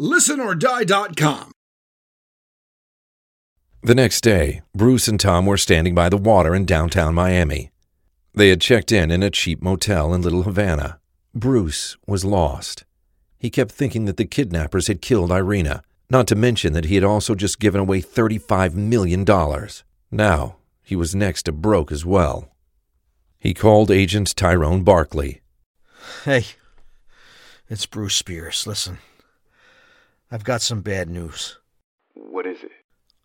listenordie.com. The next day, Bruce and Tom were standing by the water in downtown Miami. They had checked in in a cheap motel in Little Havana. Bruce was lost. He kept thinking that the kidnappers had killed Irina, not to mention that he had also just given away $35 million. Now, he was next to broke as well. He called Agent Tyrone Barkley. Hey, it's Bruce Spears. Listen, I've got some bad news. What is it?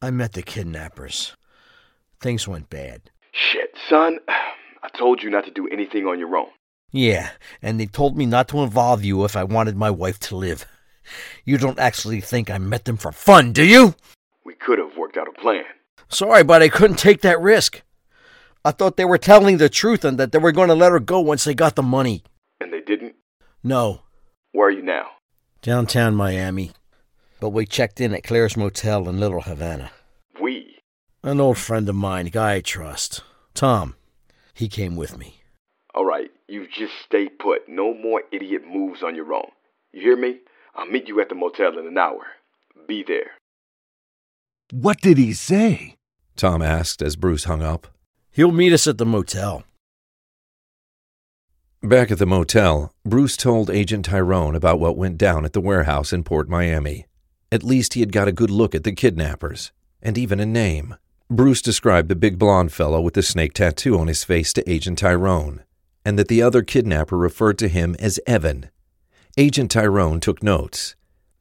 I met the kidnappers. Things went bad. Shit, son. I told you not to do anything on your own. Yeah, and they told me not to involve you if I wanted my wife to live. You don't actually think I met them for fun, do you? We could have worked out a plan. Sorry, but I couldn't take that risk. I thought they were telling the truth and that they were going to let her go once they got the money. And they didn't? No. Where are you now? Downtown Miami. But we checked in at Claire's Motel in Little Havana. We? An old friend of mine, a guy I trust. Tom. He came with me. All right, you just stay put. No more idiot moves on your own. You hear me? I'll meet you at the motel in an hour. Be there. What did he say? Tom asked as Bruce hung up. He'll meet us at the motel. Back at the motel, Bruce told Agent Tyrone about what went down at the warehouse in Port Miami. At least he had got a good look at the kidnappers, and even a name. Bruce described the big blond fellow with the snake tattoo on his face to Agent Tyrone, and that the other kidnapper referred to him as Evan. Agent Tyrone took notes.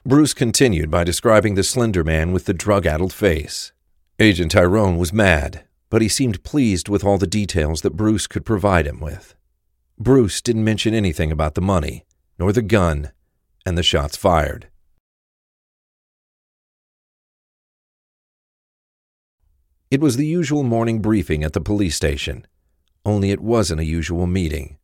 Bruce continued by describing the slender man with the drug addled face. Agent Tyrone was mad, but he seemed pleased with all the details that Bruce could provide him with. Bruce didn't mention anything about the money, nor the gun, and the shots fired. It was the usual morning briefing at the police station, only it wasn't a usual meeting.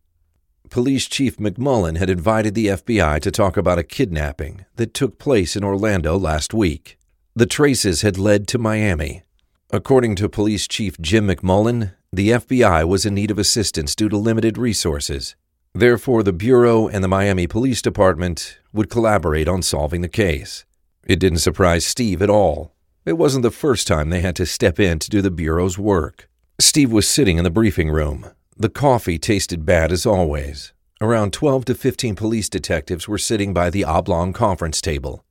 Police Chief McMullen had invited the FBI to talk about a kidnapping that took place in Orlando last week. The traces had led to Miami. According to Police Chief Jim McMullen, the FBI was in need of assistance due to limited resources. Therefore, the Bureau and the Miami Police Department would collaborate on solving the case. It didn't surprise Steve at all. It wasn't the first time they had to step in to do the Bureau's work. Steve was sitting in the briefing room. The coffee tasted bad as always. Around 12 to 15 police detectives were sitting by the oblong conference table.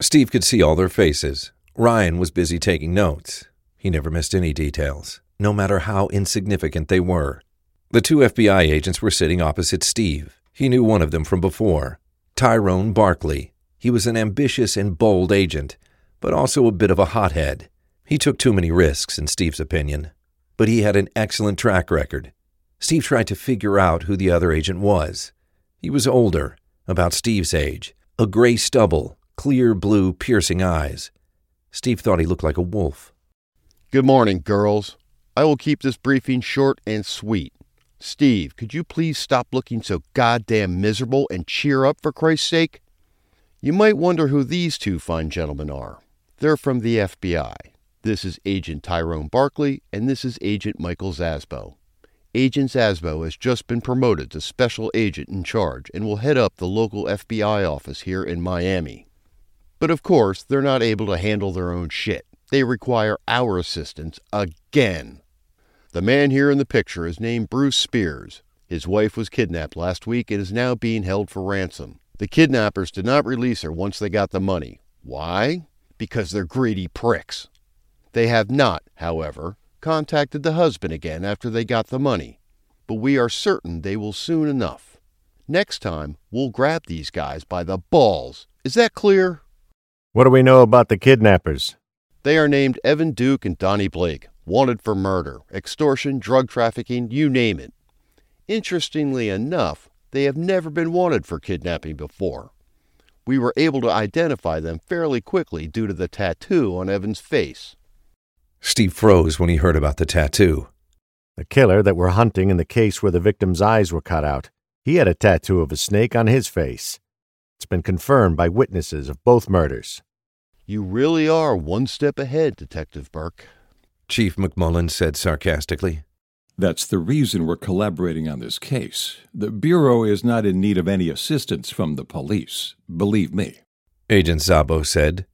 Steve could see all their faces. Ryan was busy taking notes. He never missed any details, no matter how insignificant they were. The two FBI agents were sitting opposite Steve. He knew one of them from before Tyrone Barkley. He was an ambitious and bold agent but also a bit of a hothead. He took too many risks, in Steve's opinion, but he had an excellent track record. Steve tried to figure out who the other agent was. He was older, about Steve's age, a gray stubble, clear blue, piercing eyes. Steve thought he looked like a wolf. Good morning, girls. I will keep this briefing short and sweet. Steve, could you please stop looking so goddamn miserable and cheer up for Christ's sake? You might wonder who these two fine gentlemen are. They're from the FBI. This is Agent Tyrone Barkley, and this is Agent Michael Zasbo. Agent Zasbo has just been promoted to Special Agent in charge and will head up the local FBI office here in Miami. But of course, they're not able to handle their own shit. They require our assistance again. The man here in the picture is named Bruce Spears. His wife was kidnapped last week and is now being held for ransom. The kidnappers did not release her once they got the money. Why? Because they're greedy pricks. They have not, however, contacted the husband again after they got the money, but we are certain they will soon enough. Next time, we'll grab these guys by the balls. Is that clear? What do we know about the kidnappers? They are named Evan Duke and Donnie Blake, wanted for murder, extortion, drug trafficking, you name it. Interestingly enough, they have never been wanted for kidnapping before we were able to identify them fairly quickly due to the tattoo on Evan's face. Steve froze when he heard about the tattoo. The killer that we're hunting in the case where the victim's eyes were cut out, he had a tattoo of a snake on his face. It's been confirmed by witnesses of both murders. You really are one step ahead, Detective Burke. Chief McMullen said sarcastically. That's the reason we're collaborating on this case. The Bureau is not in need of any assistance from the police, believe me. Agent Zasbo said.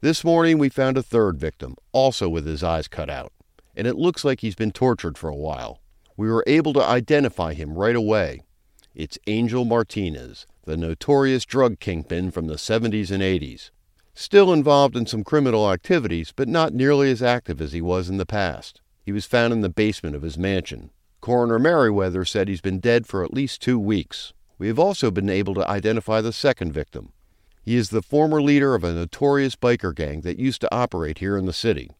This morning we found a third victim, also with his eyes cut out, and it looks like he's been tortured for a while. We were able to identify him right away. It's Angel Martinez, the notorious drug kingpin from the 70s and 80s. Still involved in some criminal activities, but not nearly as active as he was in the past. He was found in the basement of his mansion. Coroner Merriweather said he's been dead for at least two weeks. We have also been able to identify the second victim. He is the former leader of a notorious biker gang that used to operate here in the city.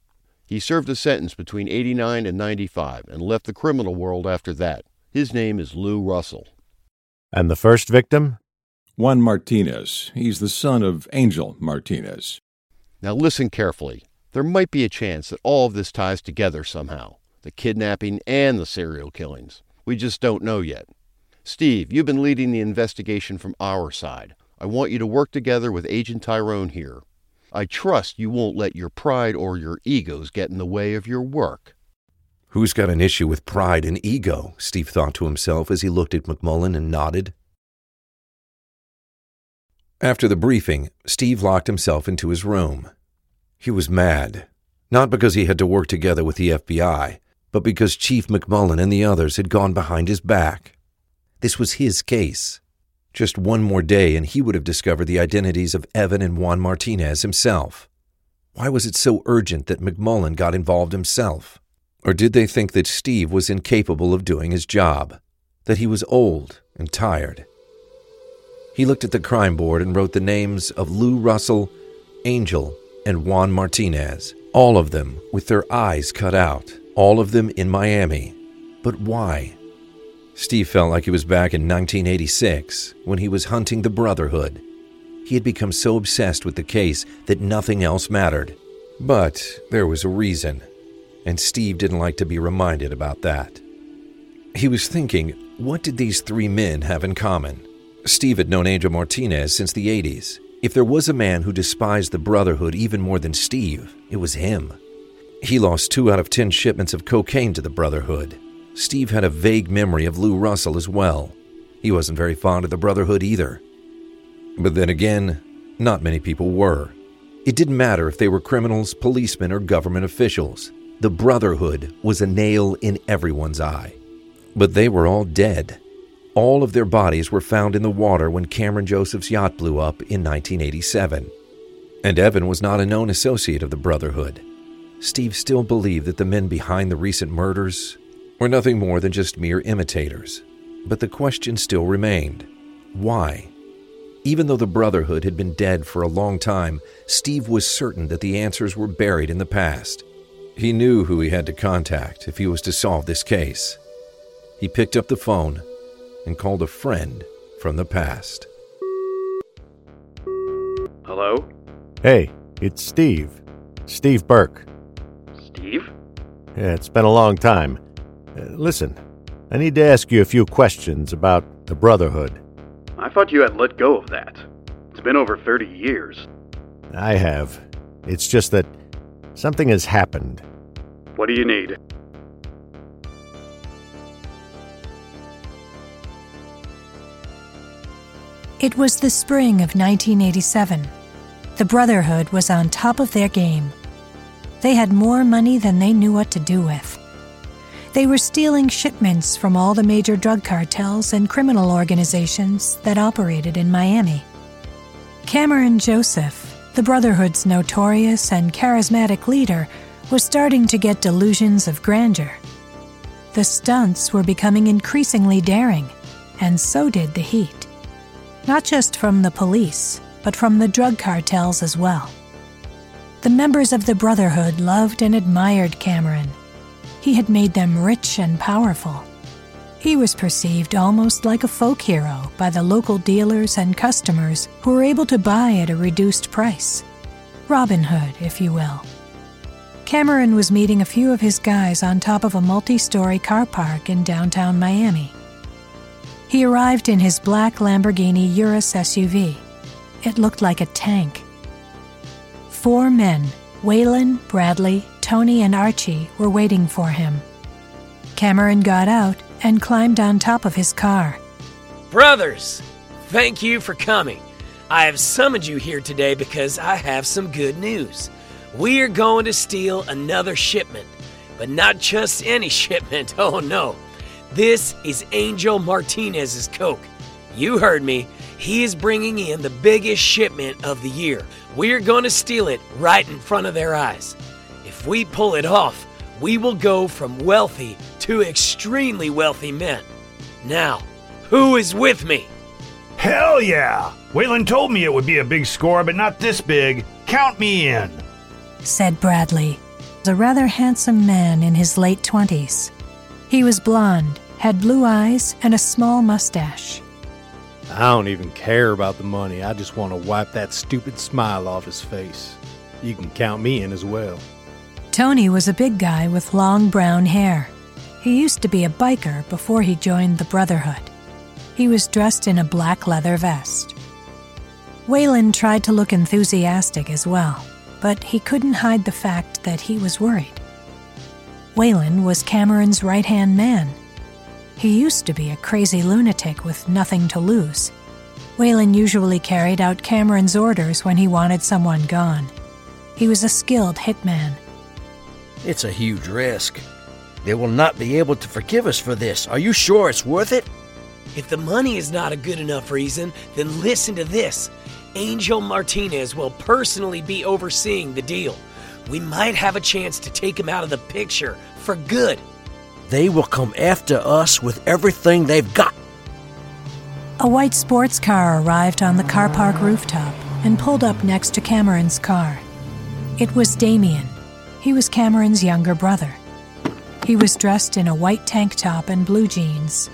He served a sentence between 89 and 95 and left the criminal world after that. His name is Lou Russell. And the first victim? Juan Martinez. He's the son of Angel Martinez. Now listen carefully. There might be a chance that all of this ties together somehow the kidnapping and the serial killings. We just don't know yet. Steve, you've been leading the investigation from our side. I want you to work together with Agent Tyrone here. I trust you won't let your pride or your egos get in the way of your work. Who's got an issue with pride and ego? Steve thought to himself as he looked at McMullen and nodded. After the briefing, Steve locked himself into his room. He was mad, not because he had to work together with the FBI, but because Chief McMullen and the others had gone behind his back. This was his case. Just one more day and he would have discovered the identities of Evan and Juan Martinez himself. Why was it so urgent that McMullen got involved himself? Or did they think that Steve was incapable of doing his job? That he was old and tired? He looked at the crime board and wrote the names of Lou Russell, Angel, and Juan Martinez, all of them with their eyes cut out, all of them in Miami. But why? Steve felt like he was back in 1986 when he was hunting the Brotherhood. He had become so obsessed with the case that nothing else mattered. But there was a reason, and Steve didn't like to be reminded about that. He was thinking, what did these three men have in common? Steve had known Angel Martinez since the 80s. If there was a man who despised the Brotherhood even more than Steve, it was him. He lost two out of ten shipments of cocaine to the Brotherhood. Steve had a vague memory of Lou Russell as well. He wasn't very fond of the Brotherhood either. But then again, not many people were. It didn't matter if they were criminals, policemen, or government officials. The Brotherhood was a nail in everyone's eye. But they were all dead. All of their bodies were found in the water when Cameron Joseph's yacht blew up in 1987. And Evan was not a known associate of the Brotherhood. Steve still believed that the men behind the recent murders were nothing more than just mere imitators. But the question still remained why? Even though the Brotherhood had been dead for a long time, Steve was certain that the answers were buried in the past. He knew who he had to contact if he was to solve this case. He picked up the phone and called a friend from the past. Hello? Hey, it's Steve. Steve Burke. Steve? Yeah, it's been a long time. Uh, listen, I need to ask you a few questions about the Brotherhood. I thought you had let go of that. It's been over 30 years. I have. It's just that something has happened. What do you need? It was the spring of 1987. The Brotherhood was on top of their game. They had more money than they knew what to do with. They were stealing shipments from all the major drug cartels and criminal organizations that operated in Miami. Cameron Joseph, the Brotherhood's notorious and charismatic leader, was starting to get delusions of grandeur. The stunts were becoming increasingly daring, and so did the heat. Not just from the police, but from the drug cartels as well. The members of the Brotherhood loved and admired Cameron. He had made them rich and powerful. He was perceived almost like a folk hero by the local dealers and customers who were able to buy at a reduced price. Robin Hood, if you will. Cameron was meeting a few of his guys on top of a multi story car park in downtown Miami. He arrived in his black Lamborghini Urus SUV. It looked like a tank. Four men, Waylon, Bradley, Tony, and Archie, were waiting for him. Cameron got out and climbed on top of his car. Brothers, thank you for coming. I have summoned you here today because I have some good news. We are going to steal another shipment, but not just any shipment. Oh no. This is Angel Martinez's Coke. You heard me. He is bringing in the biggest shipment of the year. We're going to steal it right in front of their eyes. If we pull it off, we will go from wealthy to extremely wealthy men. Now, who is with me? Hell yeah! Waylon told me it would be a big score, but not this big. Count me in, said Bradley, a rather handsome man in his late twenties. He was blond, had blue eyes, and a small mustache. I don't even care about the money. I just want to wipe that stupid smile off his face. You can count me in as well. Tony was a big guy with long brown hair. He used to be a biker before he joined the Brotherhood. He was dressed in a black leather vest. Waylon tried to look enthusiastic as well, but he couldn't hide the fact that he was worried. Waylon was Cameron's right hand man. He used to be a crazy lunatic with nothing to lose. Waylon usually carried out Cameron's orders when he wanted someone gone. He was a skilled hitman. It's a huge risk. They will not be able to forgive us for this. Are you sure it's worth it? If the money is not a good enough reason, then listen to this. Angel Martinez will personally be overseeing the deal. We might have a chance to take him out of the picture for good. They will come after us with everything they've got. A white sports car arrived on the car park rooftop and pulled up next to Cameron's car. It was Damien. He was Cameron's younger brother. He was dressed in a white tank top and blue jeans.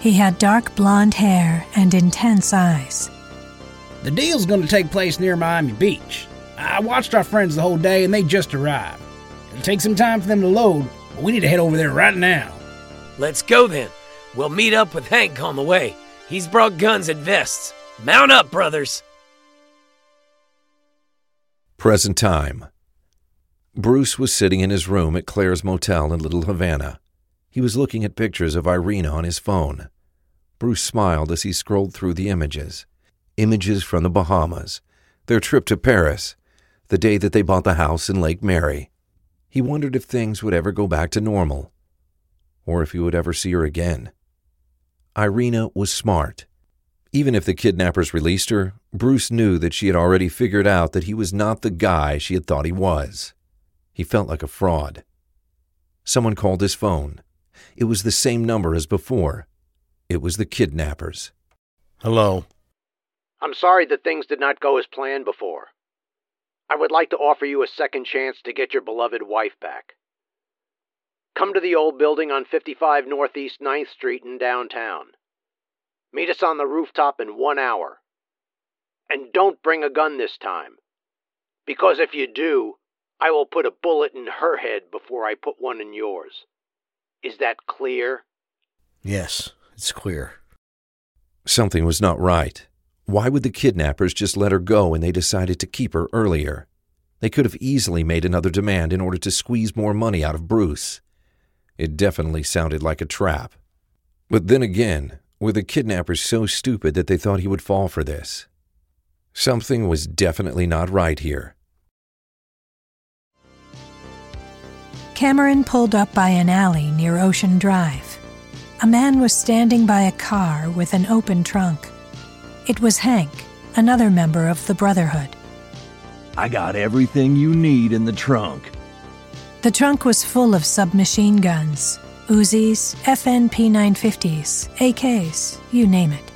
He had dark blonde hair and intense eyes. The deal's going to take place near Miami Beach. I watched our friends the whole day and they just arrived. It'll take some time for them to load, but we need to head over there right now. Let's go then. We'll meet up with Hank on the way. He's brought guns and vests. Mount up, brothers. Present time. Bruce was sitting in his room at Claire's Motel in Little Havana. He was looking at pictures of Irina on his phone. Bruce smiled as he scrolled through the images. Images from the Bahamas, their trip to Paris, the day that they bought the house in Lake Mary. He wondered if things would ever go back to normal, or if he would ever see her again. Irina was smart. Even if the kidnappers released her, Bruce knew that she had already figured out that he was not the guy she had thought he was. He felt like a fraud. Someone called his phone. It was the same number as before. It was the kidnappers. Hello. I'm sorry that things did not go as planned before. I would like to offer you a second chance to get your beloved wife back. Come to the old building on 55 Northeast 9th Street in downtown. Meet us on the rooftop in one hour. And don't bring a gun this time. Because if you do, I will put a bullet in her head before I put one in yours. Is that clear? Yes, it's clear. Something was not right. Why would the kidnappers just let her go when they decided to keep her earlier? They could have easily made another demand in order to squeeze more money out of Bruce. It definitely sounded like a trap. But then again, were the kidnappers so stupid that they thought he would fall for this? Something was definitely not right here. Cameron pulled up by an alley near Ocean Drive. A man was standing by a car with an open trunk. It was Hank, another member of the Brotherhood. I got everything you need in the trunk. The trunk was full of submachine guns, Uzis, FNP 950s, AKs, you name it.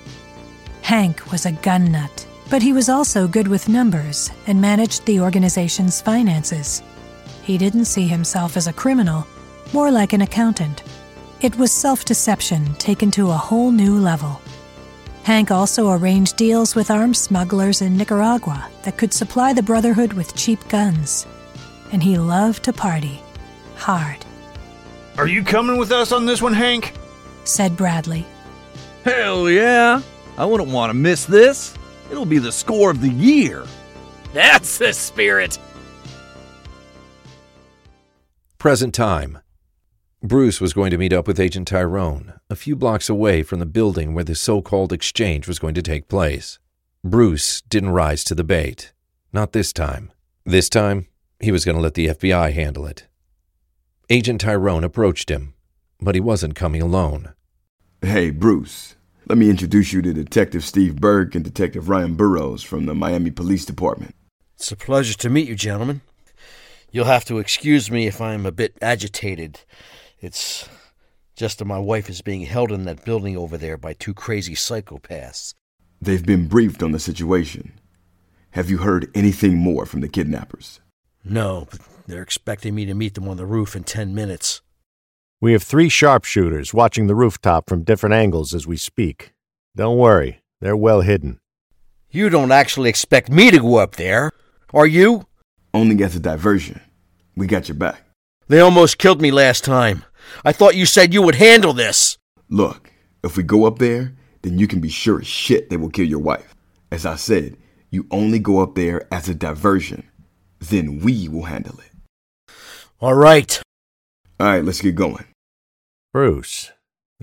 Hank was a gun nut, but he was also good with numbers and managed the organization's finances. He didn't see himself as a criminal, more like an accountant. It was self deception taken to a whole new level. Hank also arranged deals with arms smugglers in Nicaragua that could supply the Brotherhood with cheap guns. And he loved to party. Hard. Are you coming with us on this one, Hank? said Bradley. Hell yeah! I wouldn't want to miss this. It'll be the score of the year. That's the spirit. Present time. Bruce was going to meet up with Agent Tyrone a few blocks away from the building where the so called exchange was going to take place. Bruce didn't rise to the bait. Not this time. This time, he was going to let the FBI handle it. Agent Tyrone approached him, but he wasn't coming alone. Hey, Bruce. Let me introduce you to Detective Steve Burke and Detective Ryan Burrows from the Miami Police Department. It's a pleasure to meet you, gentlemen. You'll have to excuse me if I'm a bit agitated. It's just that my wife is being held in that building over there by two crazy psychopaths. They've been briefed on the situation. Have you heard anything more from the kidnappers? No, but they're expecting me to meet them on the roof in ten minutes. We have three sharpshooters watching the rooftop from different angles as we speak. Don't worry, they're well hidden. You don't actually expect me to go up there, are you? Only as a diversion. We got your back. They almost killed me last time. I thought you said you would handle this. Look, if we go up there, then you can be sure as shit they will kill your wife. As I said, you only go up there as a diversion. Then we will handle it. All right. All right, let's get going. Bruce,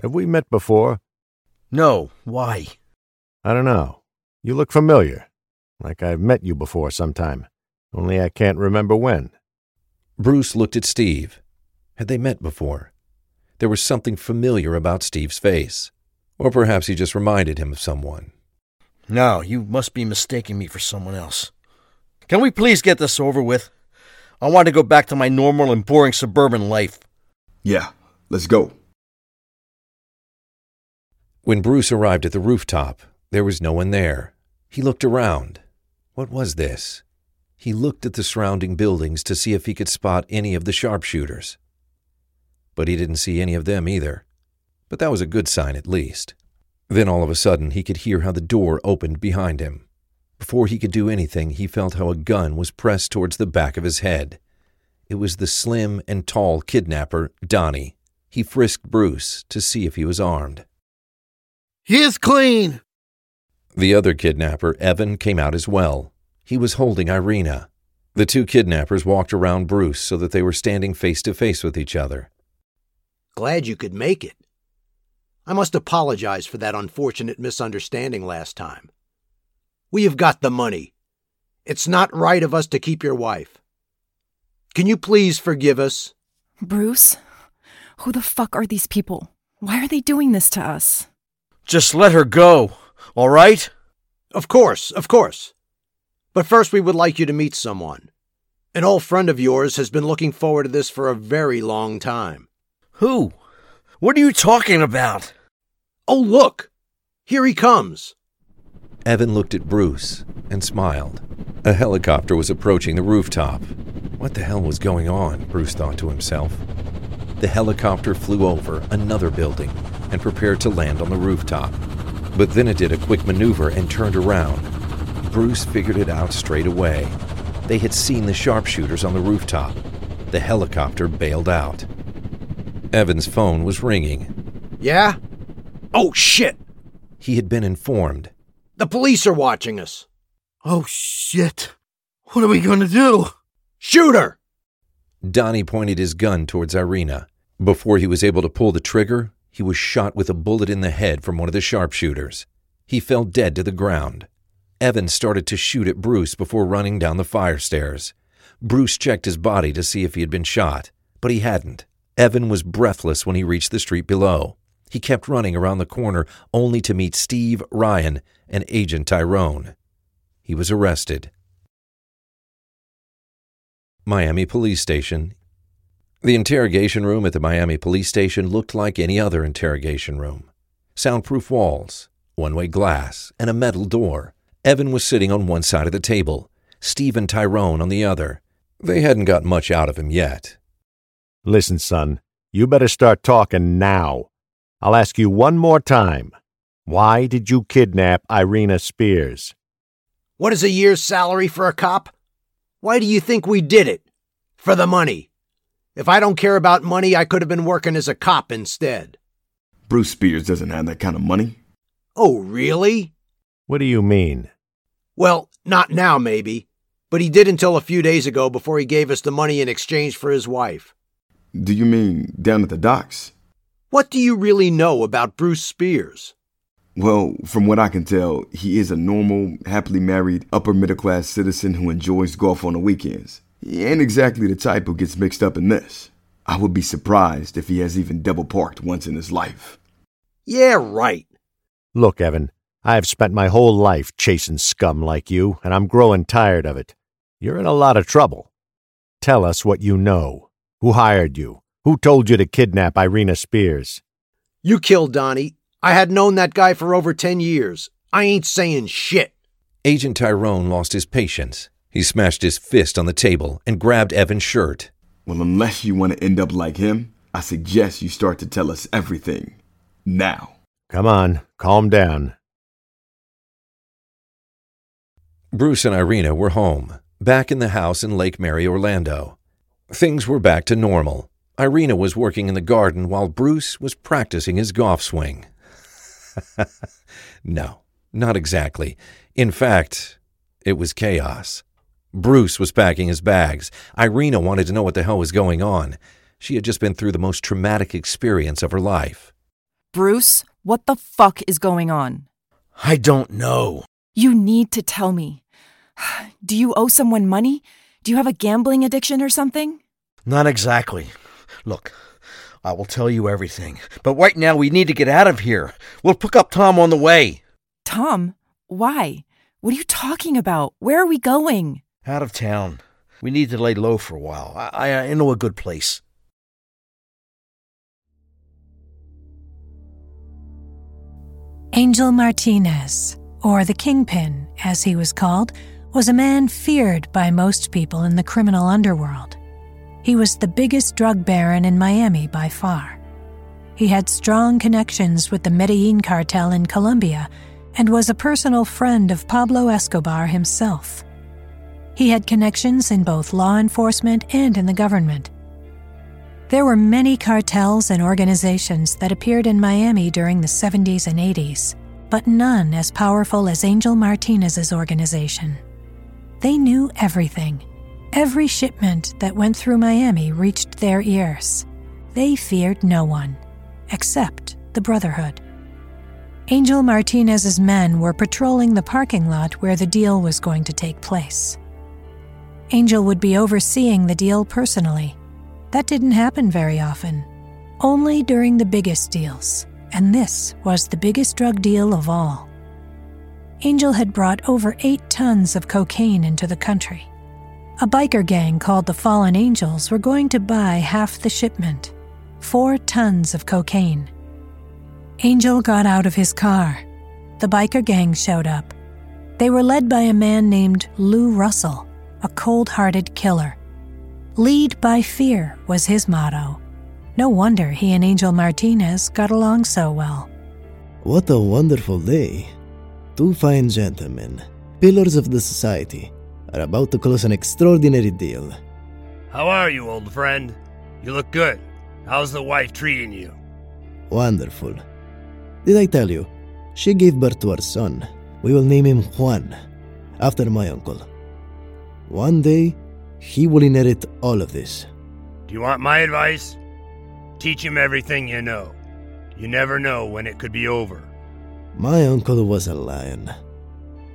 have we met before? No. Why? I don't know. You look familiar. Like I've met you before sometime. Only I can't remember when. Bruce looked at Steve. Had they met before? There was something familiar about Steve's face. Or perhaps he just reminded him of someone. No, you must be mistaking me for someone else. Can we please get this over with? I want to go back to my normal and boring suburban life. Yeah, let's go. When Bruce arrived at the rooftop, there was no one there. He looked around. What was this? He looked at the surrounding buildings to see if he could spot any of the sharpshooters. But he didn't see any of them either. But that was a good sign at least. Then all of a sudden he could hear how the door opened behind him. Before he could do anything, he felt how a gun was pressed towards the back of his head. It was the slim and tall kidnapper, Donnie. He frisked Bruce to see if he was armed. He is clean. The other kidnapper, Evan, came out as well. He was holding Irina. The two kidnappers walked around Bruce so that they were standing face to face with each other. Glad you could make it. I must apologize for that unfortunate misunderstanding last time. We have got the money. It's not right of us to keep your wife. Can you please forgive us? Bruce? Who the fuck are these people? Why are they doing this to us? Just let her go, all right? Of course, of course. But first, we would like you to meet someone. An old friend of yours has been looking forward to this for a very long time. Who? What are you talking about? Oh, look! Here he comes. Evan looked at Bruce and smiled. A helicopter was approaching the rooftop. What the hell was going on? Bruce thought to himself. The helicopter flew over another building and prepared to land on the rooftop. But then it did a quick maneuver and turned around. Bruce figured it out straight away. They had seen the sharpshooters on the rooftop. The helicopter bailed out. Evan's phone was ringing. Yeah? Oh, shit! He had been informed. The police are watching us. Oh, shit. What are we going to do? Shoot her! Donnie pointed his gun towards Irina. Before he was able to pull the trigger, he was shot with a bullet in the head from one of the sharpshooters. He fell dead to the ground. Evan started to shoot at Bruce before running down the fire stairs. Bruce checked his body to see if he had been shot, but he hadn't. Evan was breathless when he reached the street below. He kept running around the corner only to meet Steve, Ryan, and Agent Tyrone. He was arrested. Miami Police Station. The interrogation room at the Miami Police Station looked like any other interrogation room. Soundproof walls, one way glass, and a metal door. Evan was sitting on one side of the table, Steve and Tyrone on the other. They hadn't got much out of him yet. Listen, son, you better start talking now. I'll ask you one more time. Why did you kidnap Irina Spears? What is a year's salary for a cop? Why do you think we did it? For the money. If I don't care about money, I could have been working as a cop instead. Bruce Spears doesn't have that kind of money. Oh, really? What do you mean? Well, not now, maybe. But he did until a few days ago before he gave us the money in exchange for his wife. Do you mean down at the docks? What do you really know about Bruce Spears? Well, from what I can tell, he is a normal, happily married, upper middle class citizen who enjoys golf on the weekends. He ain't exactly the type who gets mixed up in this. I would be surprised if he has even double parked once in his life. Yeah, right. Look, Evan, I have spent my whole life chasing scum like you, and I'm growing tired of it. You're in a lot of trouble. Tell us what you know. Who hired you? Who told you to kidnap Irina Spears? You killed Donnie. I had known that guy for over 10 years. I ain't saying shit. Agent Tyrone lost his patience. He smashed his fist on the table and grabbed Evan's shirt. Well, unless you want to end up like him, I suggest you start to tell us everything. Now. Come on, calm down. Bruce and Irina were home, back in the house in Lake Mary, Orlando. Things were back to normal. Irina was working in the garden while Bruce was practicing his golf swing. no, not exactly. In fact, it was chaos. Bruce was packing his bags. Irina wanted to know what the hell was going on. She had just been through the most traumatic experience of her life. Bruce, what the fuck is going on? I don't know. You need to tell me. Do you owe someone money? Do you have a gambling addiction or something? Not exactly. Look, I will tell you everything. But right now, we need to get out of here. We'll pick up Tom on the way. Tom? Why? What are you talking about? Where are we going? Out of town. We need to lay low for a while. I, I, I know a good place. Angel Martinez, or the Kingpin, as he was called, was a man feared by most people in the criminal underworld. He was the biggest drug baron in Miami by far. He had strong connections with the Medellin cartel in Colombia and was a personal friend of Pablo Escobar himself. He had connections in both law enforcement and in the government. There were many cartels and organizations that appeared in Miami during the 70s and 80s, but none as powerful as Angel Martinez's organization. They knew everything. Every shipment that went through Miami reached their ears. They feared no one, except the Brotherhood. Angel Martinez's men were patrolling the parking lot where the deal was going to take place. Angel would be overseeing the deal personally. That didn't happen very often, only during the biggest deals, and this was the biggest drug deal of all. Angel had brought over eight tons of cocaine into the country. A biker gang called the Fallen Angels were going to buy half the shipment four tons of cocaine. Angel got out of his car. The biker gang showed up. They were led by a man named Lou Russell, a cold hearted killer. Lead by fear was his motto. No wonder he and Angel Martinez got along so well. What a wonderful day. Two fine gentlemen, pillars of the society, are about to close an extraordinary deal. How are you, old friend? You look good. How's the wife treating you? Wonderful. Did I tell you? She gave birth to our son. We will name him Juan, after my uncle. One day, he will inherit all of this. Do you want my advice? Teach him everything you know. You never know when it could be over. My uncle was a lion.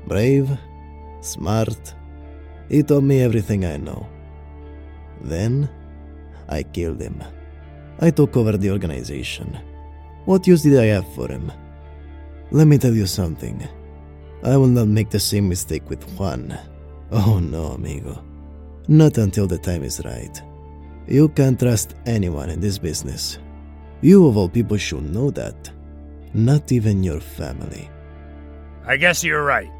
Brave, smart. He taught me everything I know. Then, I killed him. I took over the organization. What use did I have for him? Let me tell you something. I will not make the same mistake with Juan. Oh no, amigo. Not until the time is right. You can't trust anyone in this business. You, of all people, should know that. Not even your family. I guess you're right.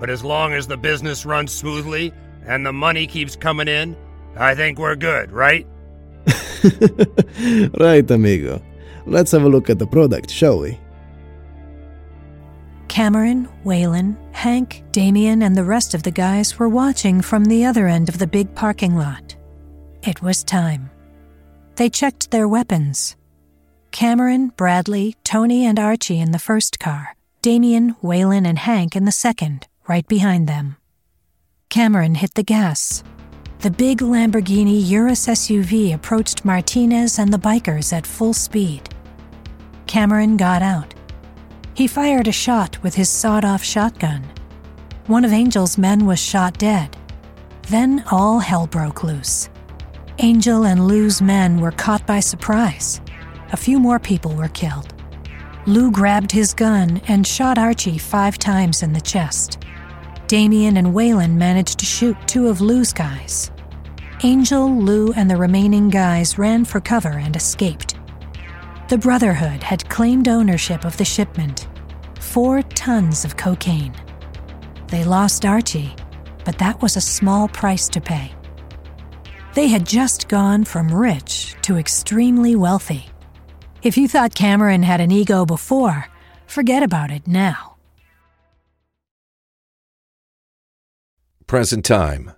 But as long as the business runs smoothly and the money keeps coming in, I think we're good, right? right, amigo. Let's have a look at the product, shall we? Cameron, Waylon, Hank, Damien, and the rest of the guys were watching from the other end of the big parking lot. It was time. They checked their weapons. Cameron, Bradley, Tony, and Archie in the first car, Damien, Waylon, and Hank in the second, right behind them. Cameron hit the gas. The big Lamborghini Urus SUV approached Martinez and the bikers at full speed. Cameron got out. He fired a shot with his sawed off shotgun. One of Angel's men was shot dead. Then all hell broke loose. Angel and Lou's men were caught by surprise. A few more people were killed. Lou grabbed his gun and shot Archie five times in the chest. Damien and Waylon managed to shoot two of Lou's guys. Angel, Lou, and the remaining guys ran for cover and escaped. The Brotherhood had claimed ownership of the shipment four tons of cocaine. They lost Archie, but that was a small price to pay. They had just gone from rich to extremely wealthy. If you thought Cameron had an ego before, forget about it now. Present time.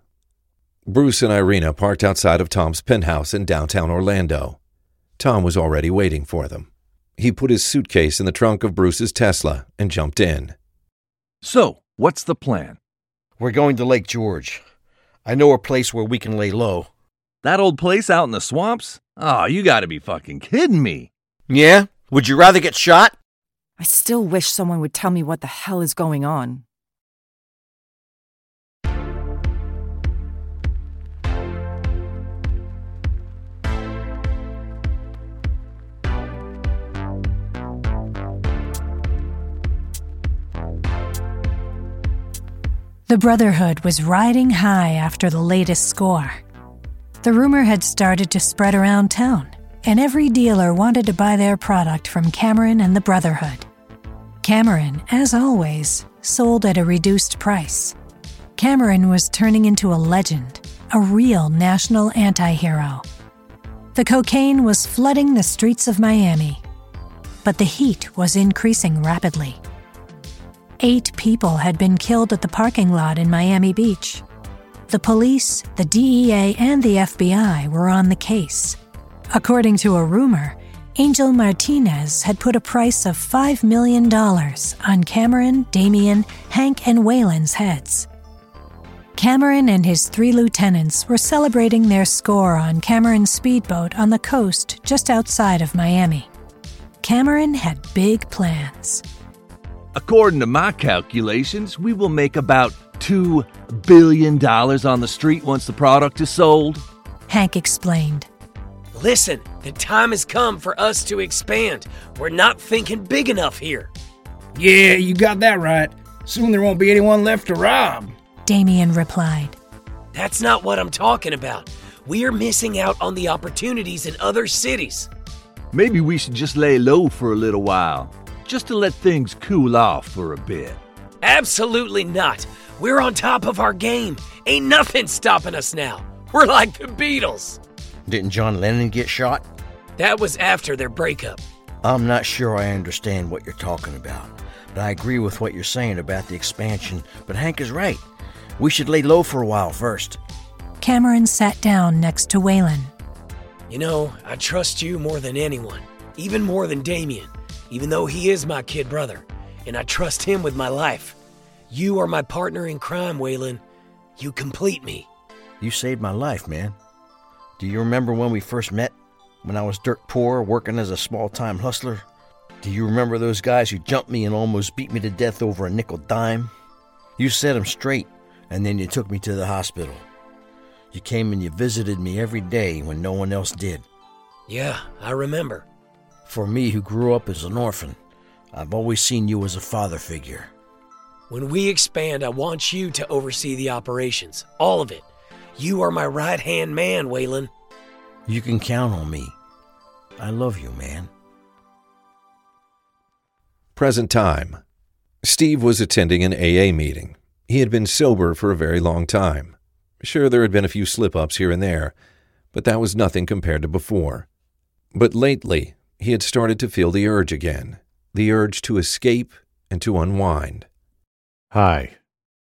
Bruce and Irina parked outside of Tom's penthouse in downtown Orlando. Tom was already waiting for them. He put his suitcase in the trunk of Bruce's Tesla and jumped in. So, what's the plan? We're going to Lake George. I know a place where we can lay low. That old place out in the swamps? Oh, you gotta be fucking kidding me. Yeah? Would you rather get shot? I still wish someone would tell me what the hell is going on. The Brotherhood was riding high after the latest score. The rumor had started to spread around town, and every dealer wanted to buy their product from Cameron and the Brotherhood. Cameron, as always, sold at a reduced price. Cameron was turning into a legend, a real national anti hero. The cocaine was flooding the streets of Miami, but the heat was increasing rapidly. Eight people had been killed at the parking lot in Miami Beach. The police, the DEA, and the FBI were on the case. According to a rumor, Angel Martinez had put a price of $5 million on Cameron, Damien, Hank, and Waylon's heads. Cameron and his three lieutenants were celebrating their score on Cameron's speedboat on the coast just outside of Miami. Cameron had big plans. According to my calculations, we will make about $2 billion on the street once the product is sold. Hank explained. Listen, the time has come for us to expand. We're not thinking big enough here. Yeah, you got that right. Soon there won't be anyone left to rob. Damien replied. That's not what I'm talking about. We are missing out on the opportunities in other cities. Maybe we should just lay low for a little while, just to let things cool off for a bit. Absolutely not. We're on top of our game. Ain't nothing stopping us now. We're like the Beatles. Didn't John Lennon get shot? That was after their breakup. I'm not sure I understand what you're talking about, but I agree with what you're saying about the expansion. But Hank is right. We should lay low for a while first. Cameron sat down next to Waylon. You know, I trust you more than anyone, even more than Damien, even though he is my kid brother, and I trust him with my life. You are my partner in crime, Waylon. You complete me. You saved my life, man. Do you remember when we first met? When I was dirt poor, working as a small time hustler? Do you remember those guys who jumped me and almost beat me to death over a nickel dime? You set 'em straight, and then you took me to the hospital. You came and you visited me every day when no one else did. Yeah, I remember. For me, who grew up as an orphan, I've always seen you as a father figure. When we expand, I want you to oversee the operations. All of it. You are my right hand man, Waylon. You can count on me. I love you, man. Present time. Steve was attending an AA meeting. He had been sober for a very long time. Sure, there had been a few slip ups here and there, but that was nothing compared to before. But lately, he had started to feel the urge again the urge to escape and to unwind. Hi,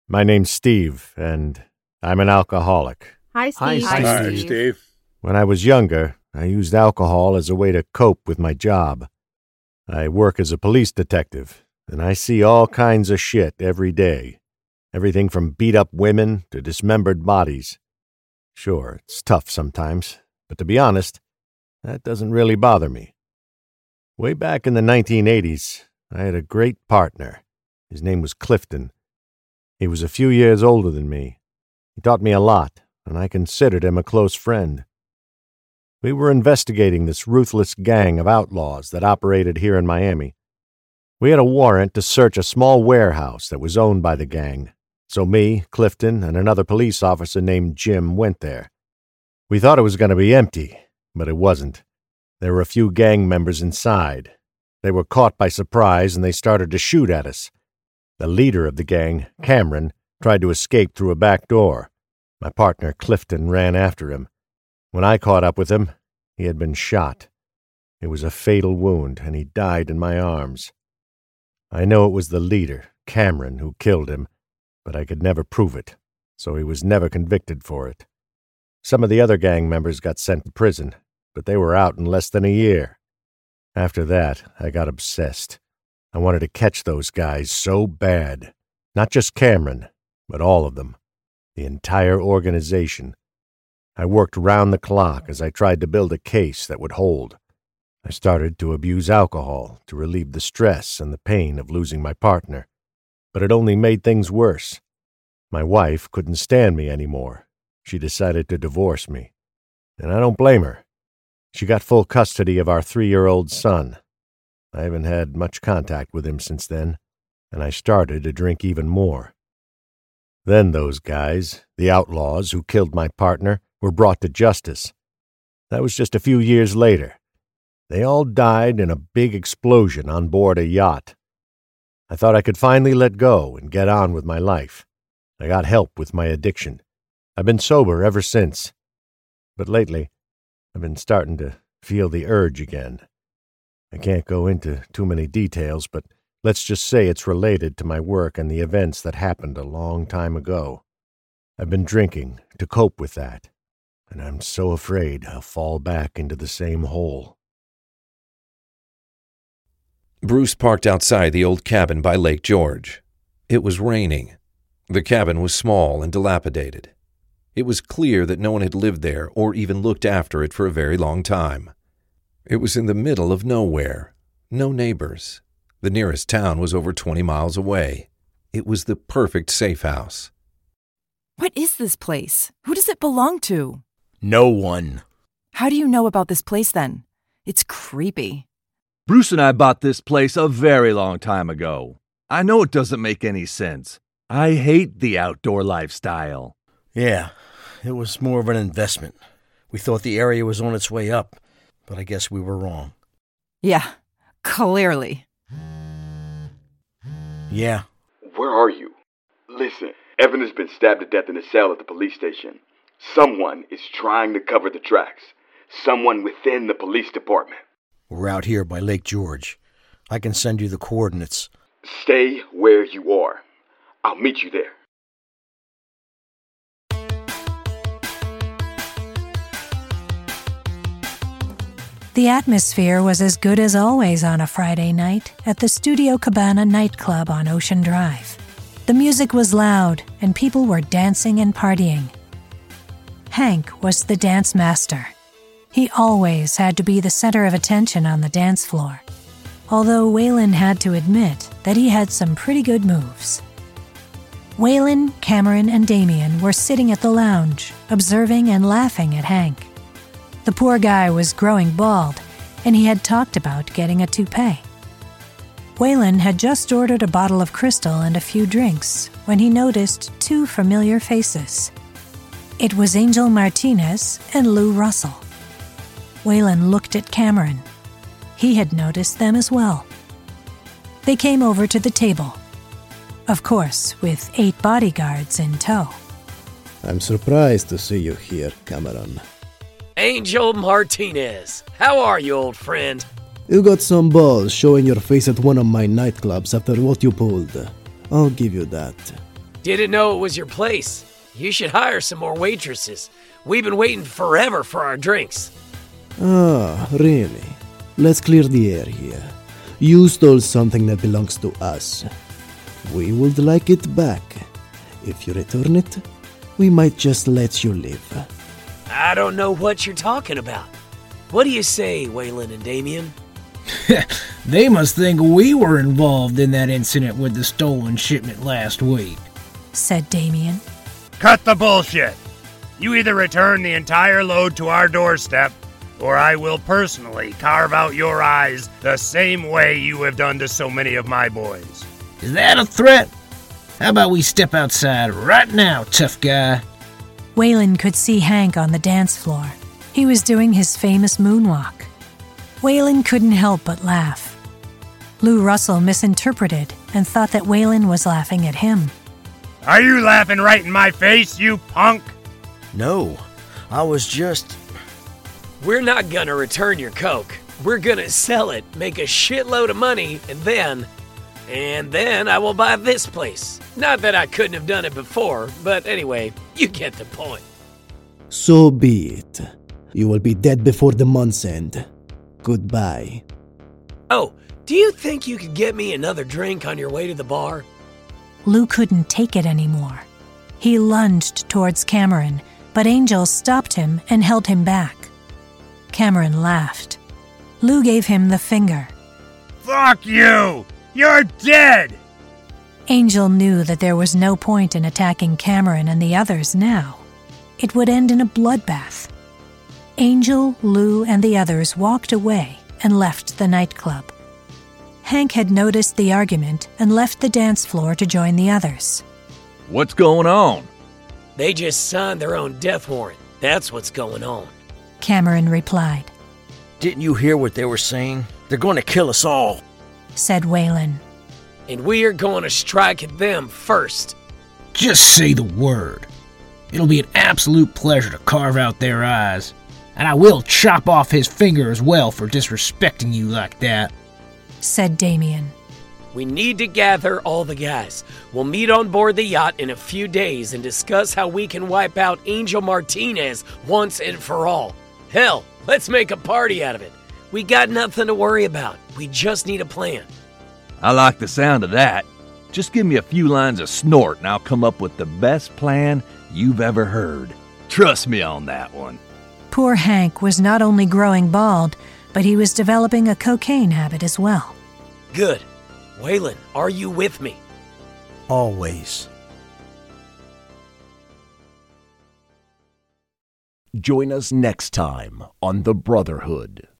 my name's Steve, and I'm an alcoholic. Hi, Steve. Hi, Steve. Steve. When I was younger, I used alcohol as a way to cope with my job. I work as a police detective, and I see all kinds of shit every day. Everything from beat up women to dismembered bodies. Sure, it's tough sometimes, but to be honest, that doesn't really bother me. Way back in the 1980s, I had a great partner. His name was Clifton. He was a few years older than me. He taught me a lot, and I considered him a close friend. We were investigating this ruthless gang of outlaws that operated here in Miami. We had a warrant to search a small warehouse that was owned by the gang, so me, Clifton, and another police officer named Jim went there. We thought it was going to be empty, but it wasn't. There were a few gang members inside. They were caught by surprise and they started to shoot at us. The leader of the gang, Cameron, tried to escape through a back door. My partner, Clifton, ran after him. When I caught up with him, he had been shot. It was a fatal wound, and he died in my arms. I know it was the leader, Cameron, who killed him, but I could never prove it, so he was never convicted for it. Some of the other gang members got sent to prison, but they were out in less than a year. After that, I got obsessed. I wanted to catch those guys so bad. Not just Cameron, but all of them. The entire organization. I worked round the clock as I tried to build a case that would hold. I started to abuse alcohol to relieve the stress and the pain of losing my partner, but it only made things worse. My wife couldn't stand me anymore. She decided to divorce me, and I don't blame her. She got full custody of our three year old son. I haven't had much contact with him since then, and I started to drink even more. Then those guys, the outlaws who killed my partner, were brought to justice. That was just a few years later. They all died in a big explosion on board a yacht. I thought I could finally let go and get on with my life. I got help with my addiction. I've been sober ever since. But lately, I've been starting to feel the urge again. I can't go into too many details, but let's just say it's related to my work and the events that happened a long time ago. I've been drinking to cope with that, and I'm so afraid I'll fall back into the same hole. Bruce parked outside the old cabin by Lake George. It was raining. The cabin was small and dilapidated. It was clear that no one had lived there or even looked after it for a very long time. It was in the middle of nowhere, no neighbors. The nearest town was over 20 miles away. It was the perfect safe house. What is this place? Who does it belong to? No one. How do you know about this place then? It's creepy. Bruce and I bought this place a very long time ago. I know it doesn't make any sense. I hate the outdoor lifestyle. Yeah, it was more of an investment. We thought the area was on its way up, but I guess we were wrong. Yeah, clearly. Yeah. Where are you? Listen, Evan has been stabbed to death in a cell at the police station. Someone is trying to cover the tracks. Someone within the police department. We're out here by Lake George. I can send you the coordinates. Stay where you are. I'll meet you there. The atmosphere was as good as always on a Friday night at the Studio Cabana nightclub on Ocean Drive. The music was loud and people were dancing and partying. Hank was the dance master. He always had to be the center of attention on the dance floor, although Waylon had to admit that he had some pretty good moves. Waylon, Cameron, and Damien were sitting at the lounge, observing and laughing at Hank. The poor guy was growing bald, and he had talked about getting a toupee. Waylon had just ordered a bottle of Cristal and a few drinks when he noticed two familiar faces. It was Angel Martinez and Lou Russell. Waylon looked at Cameron. He had noticed them as well. They came over to the table. Of course, with eight bodyguards in tow. I'm surprised to see you here, Cameron. Angel Martinez, how are you, old friend? You got some balls showing your face at one of my nightclubs after what you pulled. I'll give you that. Didn't know it was your place. You should hire some more waitresses. We've been waiting forever for our drinks. Ah, really? Let's clear the air here. You stole something that belongs to us. We would like it back. If you return it, we might just let you live. I don't know what you're talking about. What do you say, Waylon and Damien? they must think we were involved in that incident with the stolen shipment last week, said Damien. Cut the bullshit. You either return the entire load to our doorstep, or I will personally carve out your eyes the same way you have done to so many of my boys. Is that a threat? How about we step outside right now, tough guy? Waylon could see Hank on the dance floor. He was doing his famous moonwalk. Waylon couldn't help but laugh. Lou Russell misinterpreted and thought that Waylon was laughing at him. Are you laughing right in my face, you punk? No, I was just. We're not gonna return your Coke. We're gonna sell it, make a shitload of money, and then. And then I will buy this place. Not that I couldn't have done it before, but anyway, you get the point. So be it. You will be dead before the month's end. Goodbye. Oh, do you think you could get me another drink on your way to the bar? Lou couldn't take it anymore. He lunged towards Cameron, but Angel stopped him and held him back. Cameron laughed. Lou gave him the finger. Fuck you! You're dead! Angel knew that there was no point in attacking Cameron and the others now. It would end in a bloodbath. Angel, Lou, and the others walked away and left the nightclub. Hank had noticed the argument and left the dance floor to join the others. What's going on? They just signed their own death warrant. That's what's going on. Cameron replied. Didn't you hear what they were saying? They're going to kill us all, said Waylon. And we are going to strike at them first. Just say the word. It'll be an absolute pleasure to carve out their eyes and I will chop off his finger as well for disrespecting you like that, said Damien. We need to gather all the guys. We'll meet on board the yacht in a few days and discuss how we can wipe out Angel Martinez once and for all. Hell, let's make a party out of it. We got nothing to worry about. We just need a plan. I like the sound of that. Just give me a few lines of snort and I'll come up with the best plan you've ever heard. Trust me on that one. Poor Hank was not only growing bald, but he was developing a cocaine habit as well. Good. Waylon, are you with me? Always. Join us next time on The Brotherhood.